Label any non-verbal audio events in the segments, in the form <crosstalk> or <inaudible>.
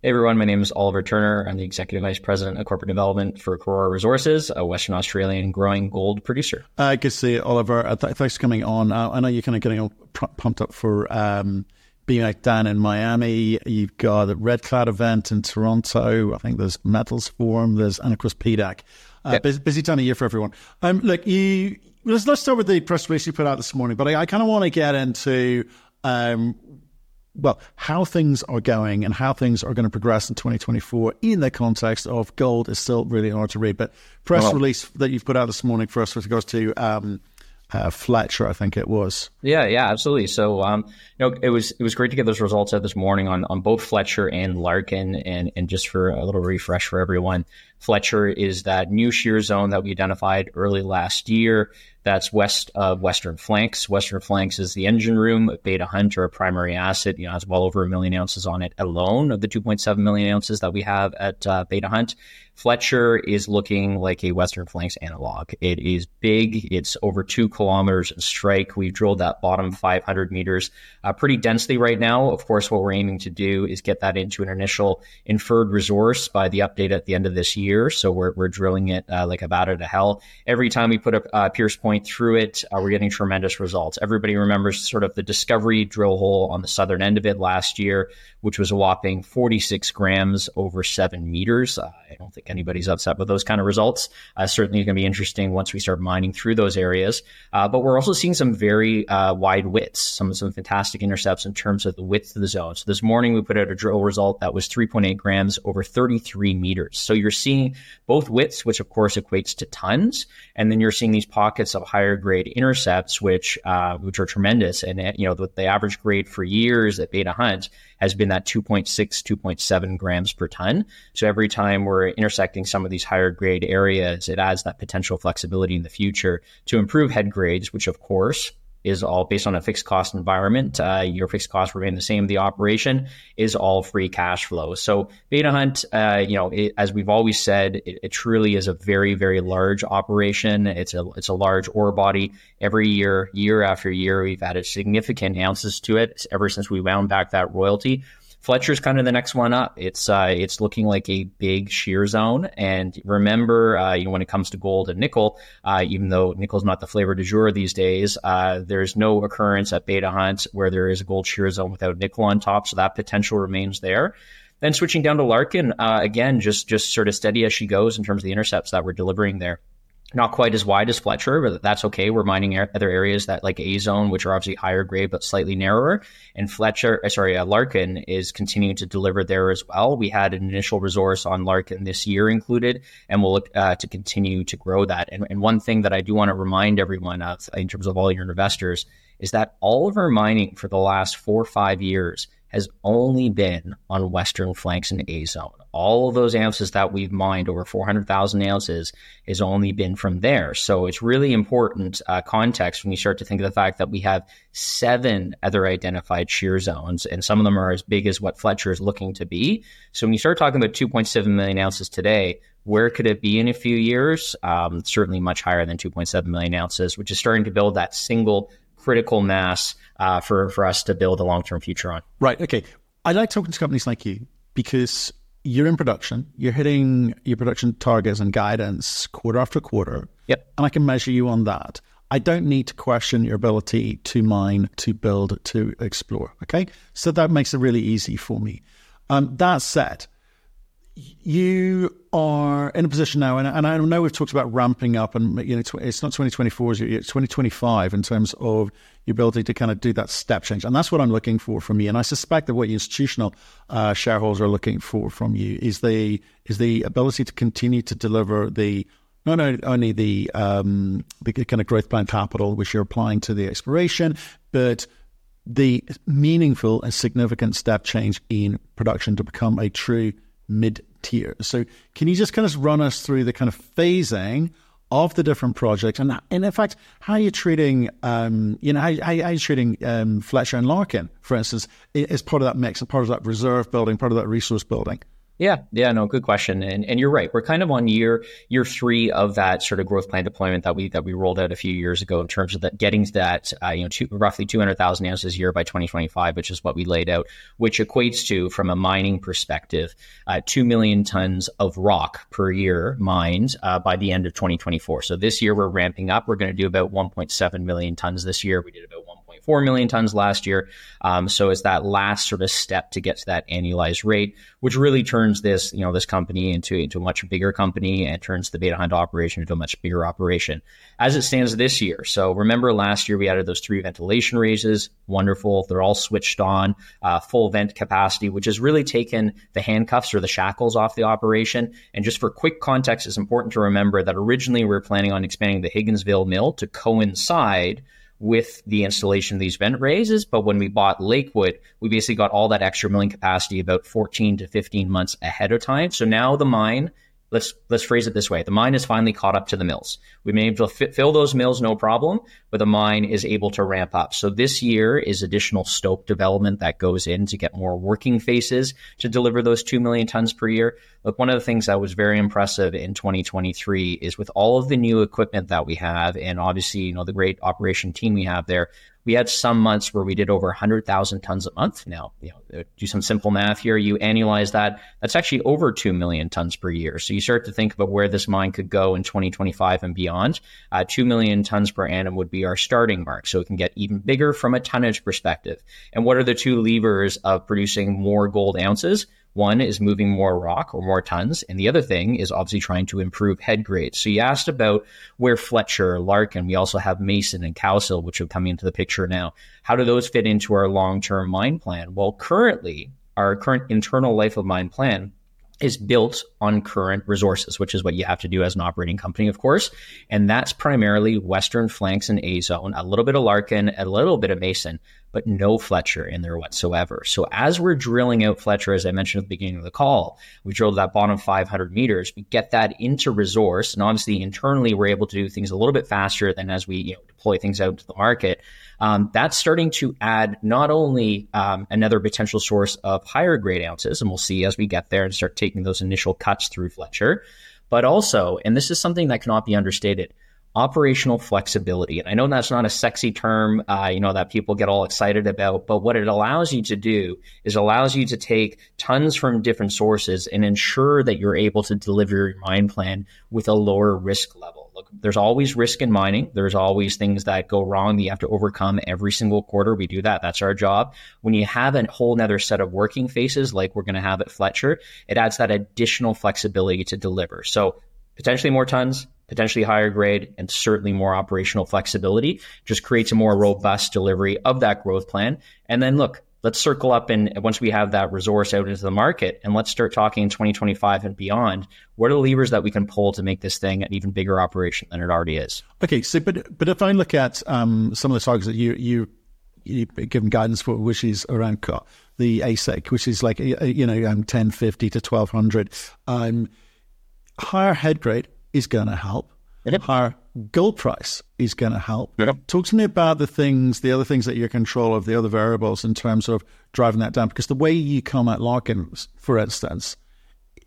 Hey everyone, my name is Oliver Turner. I'm the Executive Vice President of Corporate Development for Karora Resources, a Western Australian growing gold producer. Uh, good to see you, Oliver. Uh, th- thanks for coming on. Uh, I know you're kind of getting all pumped up for um, being out down in Miami. You've got the Red Cloud event in Toronto. I think there's Metals Forum. There's and of course PDAC. Uh, yep. busy, busy, time of year for everyone. Um, look, you let's let's start with the press release you put out this morning. But I, I kind of want to get into um, well, how things are going and how things are going to progress in 2024 in the context of gold is still really hard to read. But press well, release that you've put out this morning for us with regards to um, uh, Fletcher, I think it was. Yeah, yeah, absolutely. So, um, you know, it was it was great to get those results out this morning on on both Fletcher and Larkin, and and just for a little refresh for everyone, Fletcher is that new shear zone that we identified early last year. That's west of Western Flanks. Western Flanks is the engine room. Of Beta Hunt, or a primary asset, you know, has well over a million ounces on it alone of the 2.7 million ounces that we have at uh, Beta Hunt. Fletcher is looking like a Western Flanks analog. It is big. It's over two kilometers in strike. We've drilled that bottom 500 meters uh, pretty densely right now. Of course, what we're aiming to do is get that into an initial inferred resource by the update at the end of this year. So we're, we're drilling it uh, like a bat out of hell. Every time we put a uh, Pierce point through it, uh, we're getting tremendous results. Everybody remembers sort of the discovery drill hole on the southern end of it last year, which was a whopping 46 grams over seven meters. Uh, I don't think anybody's upset with those kind of results. Uh, certainly going to be interesting once we start mining through those areas. Uh, but we're also seeing some very uh, wide widths, some some fantastic intercepts in terms of the width of the zone. So this morning we put out a drill result that was 3.8 grams over 33 meters. So you're seeing both widths, which of course equates to tons, and then you're seeing these pockets of higher grade intercepts, which uh, which are tremendous. And you know the, the average grade for years at Beta Hunt has been that 2.6, 2.7 grams per ton. So every time we're intersecting some of these higher grade areas, it adds that potential flexibility in the future to improve head grades, which of course is all based on a fixed cost environment. Uh, your fixed costs remain the same. The operation is all free cash flow. So Beta Hunt, uh, you know, it, as we've always said, it, it, truly is a very, very large operation. It's a it's a large ore body. Every year, year after year, we've added significant ounces to it ever since we wound back that royalty. Fletcher's kind of the next one up. It's uh, it's looking like a big shear zone. And remember, uh, you know, when it comes to gold and nickel, uh, even though nickel's not the flavor du jour these days, uh, there's no occurrence at Beta Hunt where there is a gold shear zone without nickel on top. So that potential remains there. Then switching down to Larkin, uh, again, just just sort of steady as she goes in terms of the intercepts that we're delivering there not quite as wide as Fletcher, but that's okay. We're mining other areas that like A zone, which are obviously higher grade but slightly narrower. And Fletcher, uh, sorry, uh, Larkin is continuing to deliver there as well. We had an initial resource on Larkin this year included, and we'll look uh, to continue to grow that. And, and one thing that I do want to remind everyone of in terms of all your investors is that all of our mining for the last four or five years has only been on Western Flanks and A zone. All of those ounces that we've mined, over 400,000 ounces, has only been from there. So it's really important uh, context when we start to think of the fact that we have seven other identified shear zones, and some of them are as big as what Fletcher is looking to be. So when you start talking about 2.7 million ounces today, where could it be in a few years? Um, certainly much higher than 2.7 million ounces, which is starting to build that single critical mass uh, for for us to build a long term future on. Right. Okay. I like talking to companies like you because you're in production, you're hitting your production targets and guidance quarter after quarter. Yep. And I can measure you on that. I don't need to question your ability to mine, to build, to explore. Okay. So that makes it really easy for me. Um, that said, you are in a position now, and, and, I know we've talked about ramping up, and you know it's not 2024, it's 2025 in terms of your ability to kind of do that step change, and that's what I'm looking for from you. And I suspect that what your institutional uh, shareholders are looking for from you is the is the ability to continue to deliver the not only the um, the kind of growth plan capital which you're applying to the exploration, but the meaningful and significant step change in production to become a true mid tier. So can you just kind of run us through the kind of phasing of the different projects and, and in fact, how you're treating, um, you know, how, how, you're treating um, Fletcher and Larkin, for instance, as part of that mix and part of that reserve building, part of that resource building? Yeah, yeah, no, good question, and and you're right. We're kind of on year year three of that sort of growth plan deployment that we that we rolled out a few years ago in terms of that getting to that uh, you know two, roughly 200,000 ounces a year by 2025, which is what we laid out, which equates to from a mining perspective, uh, two million tons of rock per year mined uh, by the end of 2024. So this year we're ramping up. We're going to do about 1.7 million tons this year. We did about 1. 4 million tons last year. Um, so it's that last sort of step to get to that annualized rate, which really turns this, you know, this company into, into a much bigger company and turns the Beta Hunt operation into a much bigger operation as it stands this year. So remember last year we added those three ventilation raises. Wonderful. They're all switched on, uh, full vent capacity, which has really taken the handcuffs or the shackles off the operation. And just for quick context, it's important to remember that originally we were planning on expanding the Higginsville mill to coincide with the installation of these vent raises. But when we bought Lakewood, we basically got all that extra milling capacity about 14 to 15 months ahead of time. So now the mine let's let's phrase it this way: the mine is finally caught up to the mills. We've been able to fill those mills no problem, but the mine is able to ramp up. So this year is additional stope development that goes in to get more working faces to deliver those two million tons per year. Look, one of the things that was very impressive in 2023 is with all of the new equipment that we have, and obviously you know the great operation team we have there we had some months where we did over 100,000 tons a month. Now, you know, do some simple math here. You annualize that, that's actually over 2 million tons per year. So you start to think about where this mine could go in 2025 and beyond. Uh, 2 million tons per annum would be our starting mark. So it can get even bigger from a tonnage perspective. And what are the two levers of producing more gold ounces? One is moving more rock or more tons, and the other thing is obviously trying to improve head grade. So you asked about where Fletcher, Larkin, we also have Mason and Cowcill, which are coming into the picture now. How do those fit into our long term mine plan? Well, currently, our current internal life of mine plan is built on current resources, which is what you have to do as an operating company, of course. And that's primarily Western Flanks and A Zone, a little bit of Larkin, a little bit of Mason but no Fletcher in there whatsoever. So as we're drilling out Fletcher, as I mentioned at the beginning of the call, we drilled that bottom 500 meters. We get that into resource, and obviously internally we're able to do things a little bit faster than as we you know, deploy things out to the market. Um, that's starting to add not only um, another potential source of higher grade ounces, and we'll see as we get there and start taking those initial cuts through Fletcher, but also, and this is something that cannot be understated operational flexibility. And I know that's not a sexy term, uh, you know, that people get all excited about, but what it allows you to do is allows you to take tons from different sources and ensure that you're able to deliver your mine plan with a lower risk level. Look, there's always risk in mining. There's always things that go wrong that you have to overcome every single quarter. We do that. That's our job. When you have a whole nother set of working faces like we're going to have at Fletcher, it adds that additional flexibility to deliver. So potentially more tons, potentially higher grade, and certainly more operational flexibility. Just creates a more robust delivery of that growth plan. And then look, let's circle up and once we have that resource out into the market and let's start talking in 2025 and beyond what are the levers that we can pull to make this thing an even bigger operation than it already is okay so but but if i look at um, some of the targets that you you you've given guidance for which is around the AISC which is like you know um, 1050 to 1200 um, higher head grade is going to help. Yep. Higher gold price is going to help. Yep. Talk to me about the things, the other things that you control of, the other variables in terms of driving that down. Because the way you come at Larkin, for instance,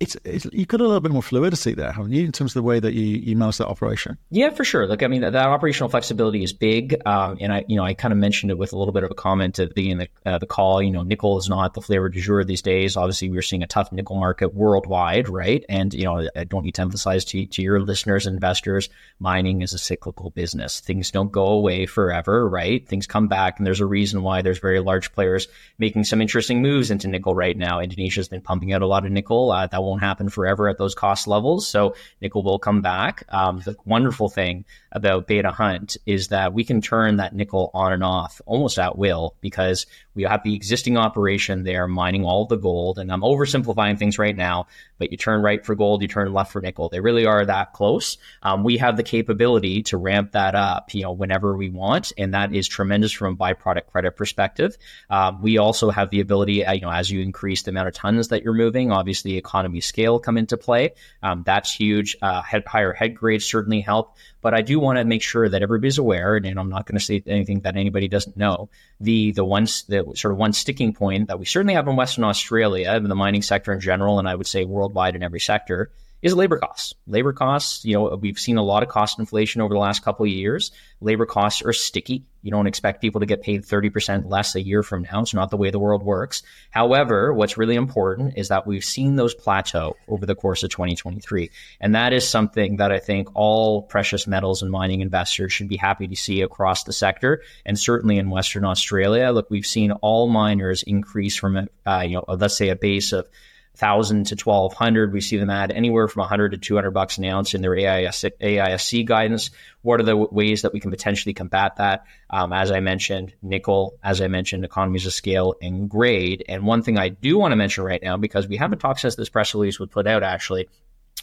it's, it's, you've got a little bit more fluidity there, haven't you, in terms of the way that you, you manage that operation? Yeah, for sure. Look, I mean, that, that operational flexibility is big, um, and I, you know, I kind of mentioned it with a little bit of a comment at the beginning of the, uh, the call. You know, nickel is not the flavor du jour these days. Obviously, we're seeing a tough nickel market worldwide, right? And you know, I don't need to emphasize to, to your listeners, investors, mining is a cyclical business. Things don't go away forever, right? Things come back, and there's a reason why there's very large players making some interesting moves into nickel right now. Indonesia's been pumping out a lot of nickel. Uh, that will won't happen forever at those cost levels. So nickel will come back. Um, the wonderful thing about Beta Hunt is that we can turn that nickel on and off almost at will because we have the existing operation there mining all the gold. And I'm oversimplifying things right now, but you turn right for gold, you turn left for nickel. They really are that close. Um, we have the capability to ramp that up, you know, whenever we want. And that is tremendous from a byproduct credit perspective. Um, we also have the ability, uh, you know, as you increase the amount of tons that you're moving, obviously the economy scale come into play. Um, that's huge. Uh, head, higher head grades certainly help. But I do want to make sure that everybody's aware, and, and I'm not going to say anything that anybody doesn't know. The the ones the sort of one sticking point that we certainly have in Western Australia, in the mining sector in general, and I would say worldwide in every sector, is labor costs. Labor costs, you know, we've seen a lot of cost inflation over the last couple of years. Labor costs are sticky. You don't expect people to get paid 30% less a year from now. It's not the way the world works. However, what's really important is that we've seen those plateau over the course of 2023. And that is something that I think all precious metals and mining investors should be happy to see across the sector. And certainly in Western Australia, look, we've seen all miners increase from, uh, you know, let's say a base of thousand to twelve hundred. We see them add anywhere from hundred to two hundred bucks an ounce in their AIS, AISC guidance. What are the w- ways that we can potentially combat that? Um, as I mentioned, nickel. As I mentioned, economies of scale and grade. And one thing I do want to mention right now because we haven't talked since this press release was put out actually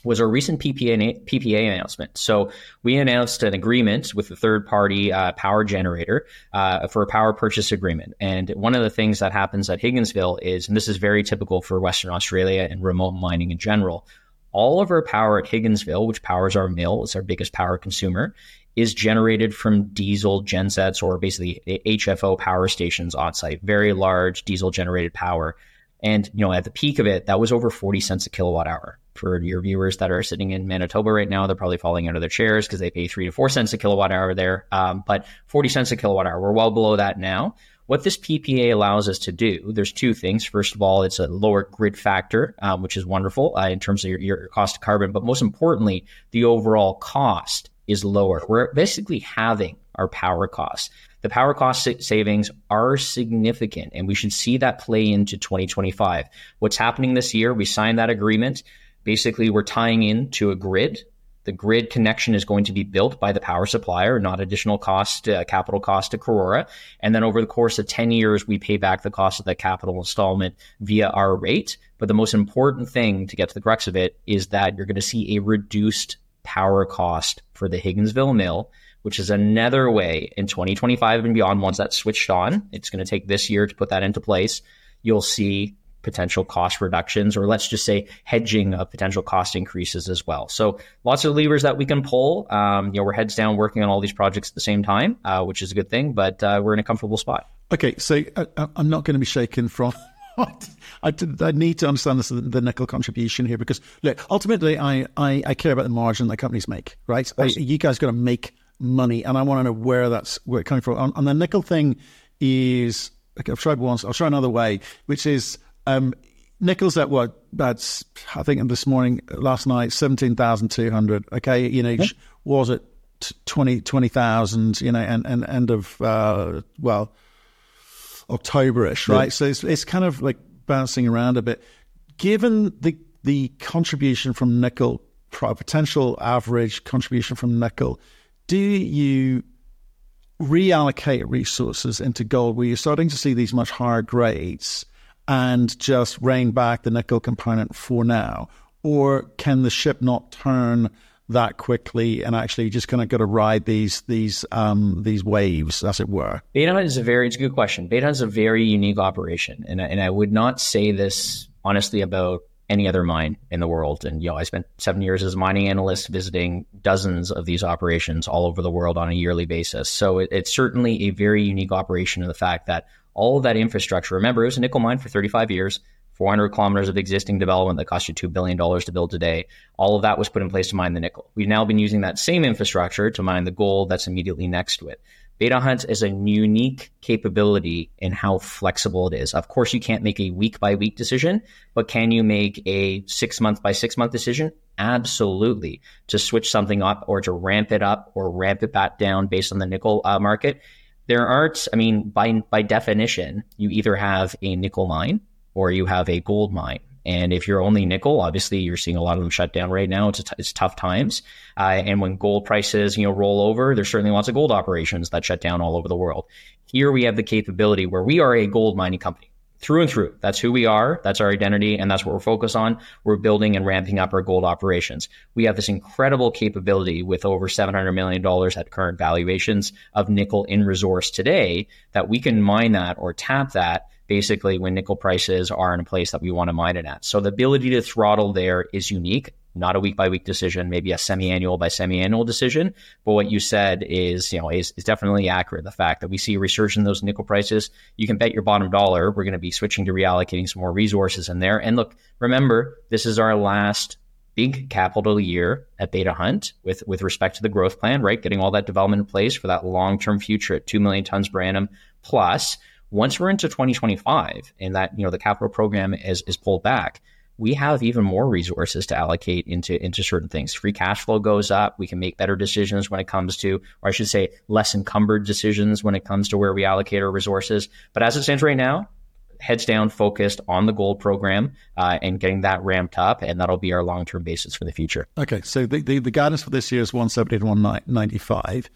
was our recent PPA, PPA announcement. So we announced an agreement with a third party uh, power generator uh, for a power purchase agreement. And one of the things that happens at Higginsville is, and this is very typical for Western Australia and remote mining in general, all of our power at Higginsville, which powers our mill, it's our biggest power consumer, is generated from diesel gensets or basically HFO power stations on site, very large diesel generated power. And you know, at the peak of it, that was over 40 cents a kilowatt hour for your viewers that are sitting in Manitoba right now, they're probably falling out of their chairs because they pay three to four cents a kilowatt hour there. Um, but 40 cents a kilowatt hour, we're well below that now. What this PPA allows us to do, there's two things. First of all, it's a lower grid factor, um, which is wonderful uh, in terms of your, your cost of carbon. But most importantly, the overall cost is lower. We're basically halving our power costs. The power cost savings are significant, and we should see that play into 2025. What's happening this year? We signed that agreement. Basically, we're tying in to a grid. The grid connection is going to be built by the power supplier, not additional cost, uh, capital cost to Karora. And then over the course of 10 years, we pay back the cost of that capital installment via our rate. But the most important thing to get to the crux of it is that you're going to see a reduced power cost for the Higginsville mill, which is another way in 2025 and beyond, once that's switched on, it's going to take this year to put that into place. You'll see potential cost reductions, or let's just say hedging of potential cost increases as well. So lots of levers that we can pull. Um, you know, we're heads down working on all these projects at the same time, uh, which is a good thing, but uh, we're in a comfortable spot. Okay, so uh, uh I'm not going to be shaken from. <laughs> I, I, need to understand this, the nickel contribution here because look, ultimately, I, I, I care about the margin that companies make, right? I, you guys got to make money, and I want to know where that's where it's coming from. And, on the nickel thing, is okay, I've tried once. I'll try another way, which is um, Nickel's at what? That's I think this morning, last night, seventeen thousand two hundred. Okay, you know, was it 20 20,000, you know, and, and end of uh, well Octoberish, right? Yeah. So it's it's kind of like bouncing around a bit. Given the the contribution from nickel, potential average contribution from nickel, do you reallocate resources into gold where you're starting to see these much higher grades? And just rein back the nickel component for now? Or can the ship not turn that quickly and actually just kind of got to ride these these um, these waves, as it were? Beta is a very it's a good question. Beta is a very unique operation, and and I would not say this honestly about any other mine in the world. And you know, I spent seven years as a mining analyst visiting dozens of these operations all over the world on a yearly basis. So it, it's certainly a very unique operation in the fact that all of that infrastructure. Remember, it was a nickel mine for 35 years, 400 kilometers of existing development that cost you $2 billion to build today. All of that was put in place to mine the nickel. We've now been using that same infrastructure to mine the gold that's immediately next to it. Beta Hunt is a unique capability in how flexible it is. Of course, you can't make a week by week decision, but can you make a six month by six month decision? Absolutely. To switch something up or to ramp it up or ramp it back down based on the nickel uh, market there aren't, I mean, by, by definition, you either have a nickel mine or you have a gold mine. And if you're only nickel, obviously you're seeing a lot of them shut down right now. It's, it's tough times. Uh, and when gold prices, you know, roll over, there's certainly lots of gold operations that shut down all over the world. Here we have the capability where we are a gold mining company through and through. That's who we are. That's our identity. And that's what we're focused on. We're building and ramping up our gold operations. We have this incredible capability with over $700 million at current valuations of nickel in resource today that we can mine that or tap that basically when nickel prices are in a place that we want to mine it at. So the ability to throttle there is unique. Not a week by week decision, maybe a semi annual by semi annual decision. But what you said is, you know, is, is definitely accurate. The fact that we see a resurgence in those nickel prices, you can bet your bottom dollar we're going to be switching to reallocating some more resources in there. And look, remember, this is our last big capital year at Beta Hunt with with respect to the growth plan, right? Getting all that development in place for that long term future at two million tons per annum. Plus, once we're into 2025 and that you know the capital program is is pulled back, we have even more resources to allocate into into certain things. Free cash flow goes up. We can make better decisions when it comes to, or I should say, less encumbered decisions when it comes to where we allocate our resources. But as it stands right now, heads down, focused on the gold program uh, and getting that ramped up, and that'll be our long term basis for the future. Okay, so the, the, the guidance for this year is 170 to 195,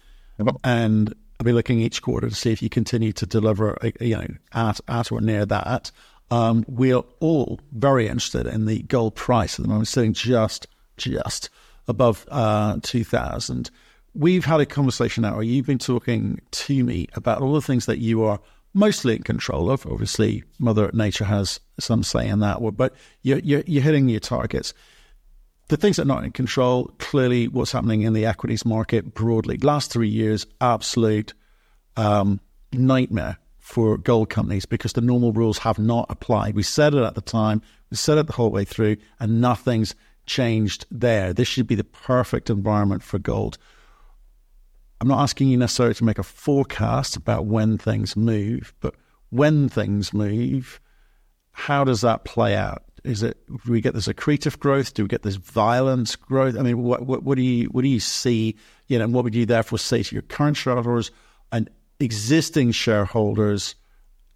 and I'll be looking each quarter to see if you continue to deliver, uh, you know, at at or near that. Um, we're all very interested in the gold price at the moment, sitting just just above uh, two thousand. We've had a conversation now. You've been talking to me about all the things that you are mostly in control of. Obviously, Mother Nature has some say in that, but you're, you're, you're hitting your targets. The things that are not in control, clearly, what's happening in the equities market broadly. Last three years, absolute um, nightmare for gold companies because the normal rules have not applied. We said it at the time, we said it the whole way through, and nothing's changed there. This should be the perfect environment for gold. I'm not asking you necessarily to make a forecast about when things move, but when things move, how does that play out? Is it do we get this accretive growth? Do we get this violent growth? I mean, what, what, what do you what do you see? You know, and what would you therefore say to your current shareholders and existing shareholders,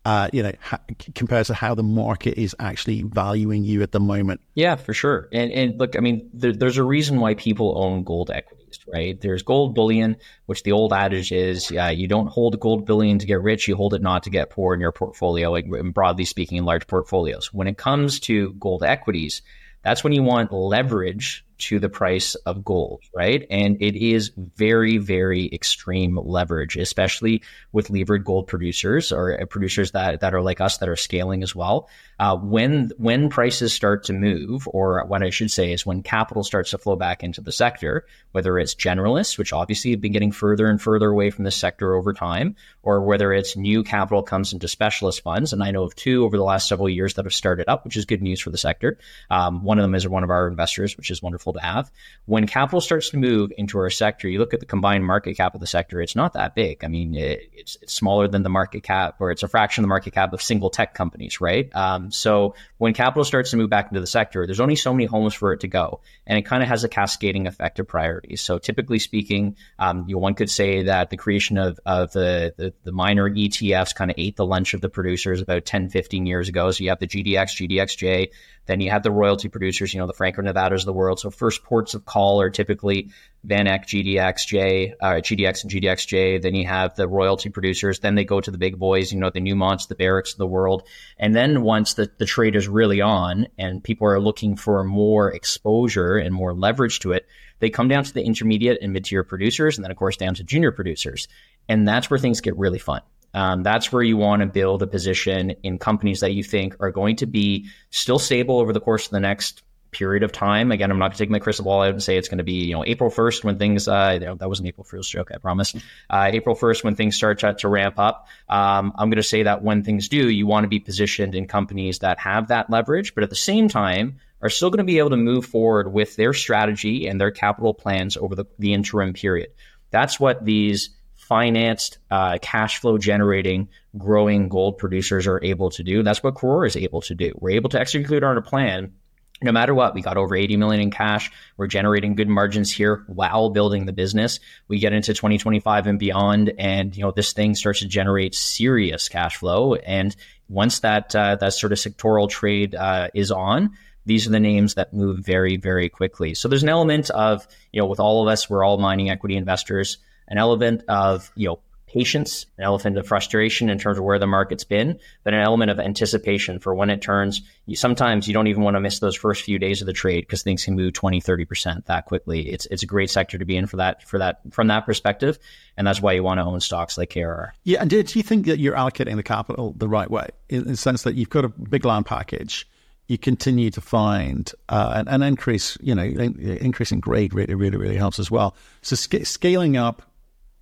uh, you know, ha- compared to how the market is actually valuing you at the moment. Yeah, for sure. And and look, I mean, there, there's a reason why people own gold equities, right? There's gold bullion, which the old adage is, uh, you don't hold gold bullion to get rich, you hold it not to get poor in your portfolio, and broadly speaking, in large portfolios. When it comes to gold equities, that's when you want leverage to the price of gold, right? And it is very, very extreme leverage, especially with levered gold producers or producers that, that are like us that are scaling as well. Uh, when when prices start to move, or what I should say is when capital starts to flow back into the sector, whether it's generalists, which obviously have been getting further and further away from the sector over time, or whether it's new capital comes into specialist funds, and I know of two over the last several years that have started up, which is good news for the sector. Um, one of them is one of our investors, which is wonderful to have. When capital starts to move into our sector, you look at the combined market cap of the sector; it's not that big. I mean, it, it's, it's smaller than the market cap, or it's a fraction of the market cap of single tech companies, right? Um, so when capital starts to move back into the sector, there's only so many homes for it to go, and it kind of has a cascading effect of priorities. So typically speaking, um, you know, one could say that the creation of, of the, the, the miner ETFs kind of ate the lunch of the producers about 10, 15 years ago. So you have the GDX, GDXJ, then you have the royalty producers, you know, the Franco Nevadas of the world. So first ports of call are typically VanEck, GDXJ, uh, GDX and GDXJ. Then you have the royalty producers. Then they go to the big boys, you know, the Newmonts, the Barricks of the world. And then once the, the trade is really on and people are looking for more exposure and more leverage to it, they come down to the intermediate and mid-tier producers and then of course down to junior producers. And that's where things get really fun. Um, that's where you want to build a position in companies that you think are going to be still stable over the course of the next period of time. Again, I'm not going to take my crystal ball out and say it's going to be, you know, April 1st when things, uh, that was an April Fool's joke, I promise. Uh, April 1st when things start to, to ramp up. Um, I'm going to say that when things do, you want to be positioned in companies that have that leverage, but at the same time, are still going to be able to move forward with their strategy and their capital plans over the, the interim period. That's what these financed, uh, cash flow generating, growing gold producers are able to do. That's what Karora is able to do. We're able to execute on a plan no matter what, we got over 80 million in cash. We're generating good margins here while building the business. We get into 2025 and beyond, and you know this thing starts to generate serious cash flow. And once that uh, that sort of sectoral trade uh, is on, these are the names that move very very quickly. So there's an element of you know with all of us, we're all mining equity investors. An element of you know patience, an element of frustration in terms of where the market's been, but an element of anticipation for when it turns. You, sometimes you don't even want to miss those first few days of the trade because things can move 20, 30% that quickly. It's, it's a great sector to be in for that, for that, from that perspective. And that's why you want to own stocks like KRR. Yeah. And do you think that you're allocating the capital the right way in, in the sense that you've got a big land package? you continue to find uh, an, an, increase, you know, in grade really, really, really helps as well. So sc- scaling up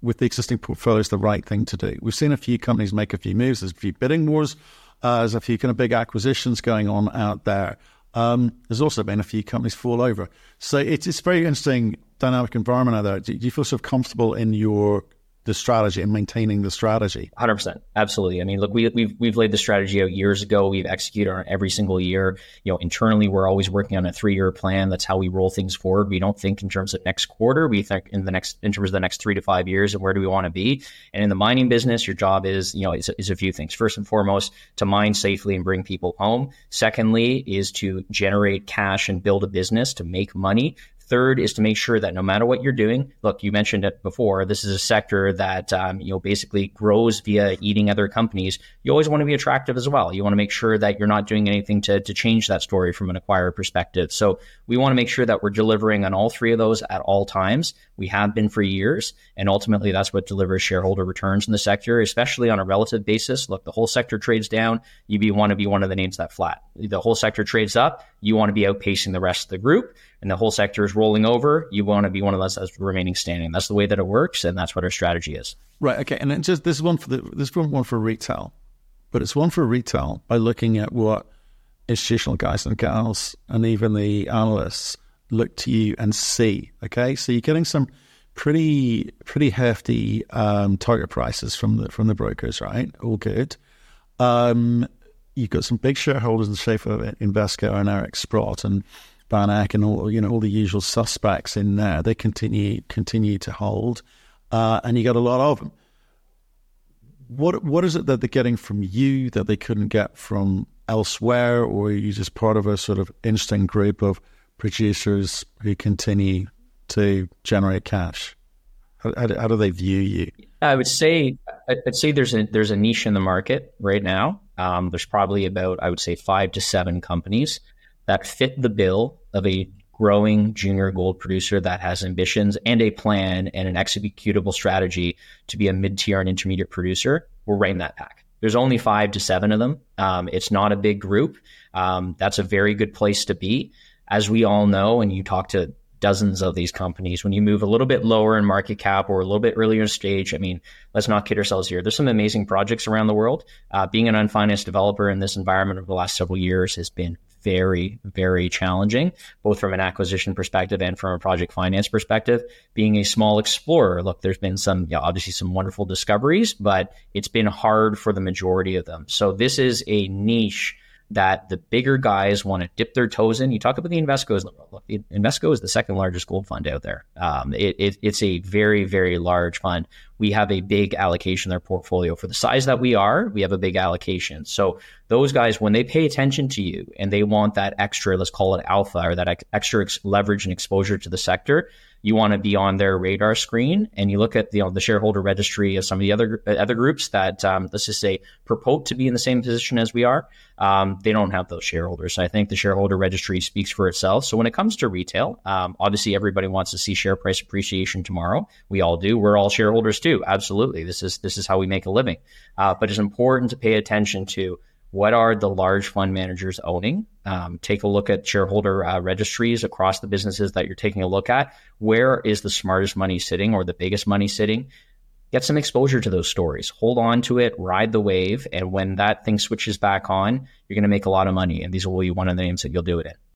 with the existing portfolio is the right thing to do. We've seen a few companies make a few moves. There's a few bidding wars. Uh, there's a few kind of big acquisitions going on out there. Um, there's also been a few companies fall over. So it's, it's very interesting dynamic environment out there. Do, do you feel sort of comfortable in your the strategy and maintaining the strategy. 100%. Absolutely. I mean, look, we, we've, we've laid the strategy out years ago. We've executed on every single year. You know, internally, we're always working on a three year plan. That's how we roll things forward. We don't think in terms of next quarter. We think in the next, in terms of the next three to five years and where do we want to be. And in the mining business, your job is, you know, is, is a few things. First and foremost, to mine safely and bring people home. Secondly, is to generate cash and build a business to make money. Third is to make sure that no matter what you're doing, look, you mentioned it before. This is a sector that um, you know basically grows via eating other companies. You always want to be attractive as well. You want to make sure that you're not doing anything to to change that story from an acquirer perspective. So we want to make sure that we're delivering on all three of those at all times. We have been for years, and ultimately that's what delivers shareholder returns in the sector, especially on a relative basis. Look, the whole sector trades down. You want to be one of the names that flat. The whole sector trades up. You want to be outpacing the rest of the group and the whole sector is rolling over, you want to be one of those that's remaining standing. That's the way that it works, and that's what our strategy is. Right. Okay. And then just this one for the this is one for retail, but it's one for retail by looking at what institutional guys and gals and even the analysts look to you and see. Okay, so you're getting some pretty pretty hefty um, target prices from the from the brokers, right? All good. Um, you've got some big shareholders in the shape of Invesco and Eric Sprott, and Van Eck and all you know all the usual suspects in there. They continue continue to hold, uh, and you got a lot of them. What what is it that they're getting from you that they couldn't get from elsewhere, or are you just part of a sort of interesting group of producers who continue to generate cash? How, how, how do they view you? I would say I'd say there's a there's a niche in the market right now. Um, there's probably about I would say five to seven companies that fit the bill of a growing junior gold producer that has ambitions and a plan and an executable strategy to be a mid tier and intermediate producer, we're right in that pack. There's only five to seven of them. Um, it's not a big group. Um, that's a very good place to be. As we all know, and you talk to dozens of these companies, when you move a little bit lower in market cap or a little bit earlier in stage, I mean, let's not kid ourselves here. There's some amazing projects around the world. Uh, being an unfinanced developer in this environment over the last several years has been very, very challenging, both from an acquisition perspective and from a project finance perspective. Being a small explorer, look, there's been some, yeah, obviously some wonderful discoveries, but it's been hard for the majority of them. So this is a niche that the bigger guys want to dip their toes in. You talk about the Invesco's. Look, Invesco is the second largest gold fund out there. Um, it, it, it's a very, very large fund. We have a big allocation in their portfolio. For the size that we are, we have a big allocation. So those guys, when they pay attention to you and they want that extra, let's call it alpha or that ex- extra ex- leverage and exposure to the sector, you want to be on their radar screen. And you look at you know, the shareholder registry of some of the other other groups that um, let's just say purport to be in the same position as we are. Um, they don't have those shareholders. I think the shareholder registry speaks for itself. So when it comes to retail um, obviously everybody wants to see share price appreciation tomorrow. We all do. We're all shareholders too. Absolutely. This is this is how we make a living. Uh, but it's important to pay attention to what are the large fund managers owning? Um, take a look at shareholder uh, registries across the businesses that you're taking a look at. Where is the smartest money sitting or the biggest money sitting? Get some exposure to those stories. Hold on to it, ride the wave, and when that thing switches back on, you're going to make a lot of money. And these will be one of the names that you'll do it in.